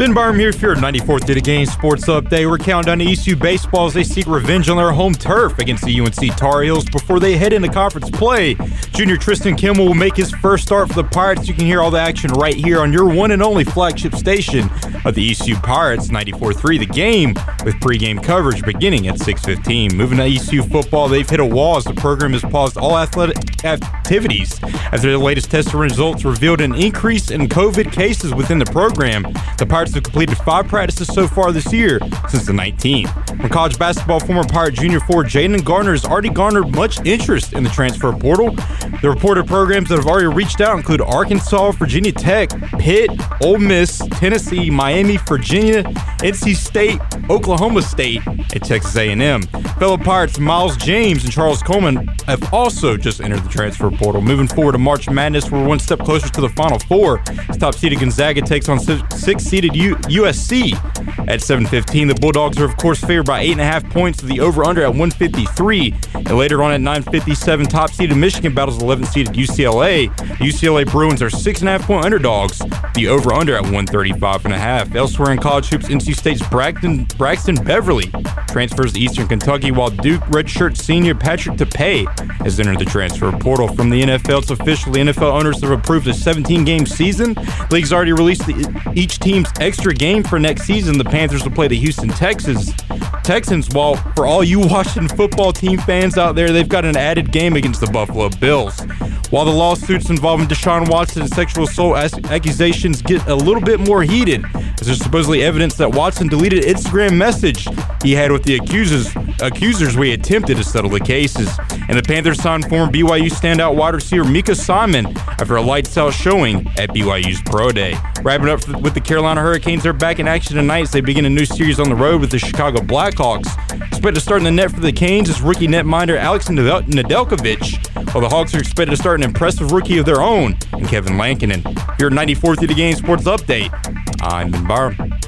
Ben Byrum here for your 94th to the game sports update. We're counting down to ECU baseball as they seek revenge on their home turf against the UNC Tar Heels before they head into conference play. Junior Tristan Kimmel will make his first start for the Pirates. You can hear all the action right here on your one and only flagship station of the ECU Pirates 94-3 The Game with pregame coverage beginning at 6:15. Moving to ECU football, they've hit a wall as the program has paused all athletic activities after the latest test results revealed an increase in COVID cases within the program. The Pirates have completed five practices so far this year since the 19th. From college basketball, former Pirate junior forward Jayden Gardner has already garnered much interest in the transfer portal. The reported programs that have already reached out include Arkansas, Virginia Tech, Pitt, Ole Miss, Tennessee, Miami, Virginia, NC State, Oklahoma State, and Texas A&M. Fellow Pirates Miles James and Charles Coleman have also just entered the transfer portal. Moving forward to March Madness, we're one step closer to the Final Four. Top-seeded Gonzaga takes on six-seeded USC at 7:15. The Bulldogs are of course favored by eight and a half points. The over/under at 153. And later on at 9:57, top-seeded Michigan battles 11-seeded UCLA. UCLA Bruins are six and a half point underdogs. The over/under at 135 and a half. Elsewhere in college hoops, NC State's Braxton Braxton Beverly transfers to Eastern Kentucky, while Duke redshirt senior Patrick Tape has entered the transfer portal from the NFL. It's official. The NFL owners have approved a 17-game season. The league's already released the, each team's extra game for next season. The Panthers will play the Houston Texans. Texans, while for all you Washington football team fans out there, they've got an added game against the Buffalo Bills. While the lawsuits involving Deshaun Watson and sexual assault accusations get a little bit more heated, as there's supposedly evidence that Watson deleted Instagram message he had with the accusers accusers we attempted to settle the cases. And the Panthers signed former BYU standout wide receiver Micah Simon after a lights out showing at BYU's Pro Day. Wrapping up with the Carolina Hurricanes, they're back in action tonight as they begin a new series on the road with the Chicago Blackhawks. Expected to start in the net for the Canes is rookie netminder Alex Nedeljkovic, while the Hawks are expected to start an impressive rookie of their own in Kevin Lankinen. Here at 94th of the Game Sports Update, I'm Ben Byrum.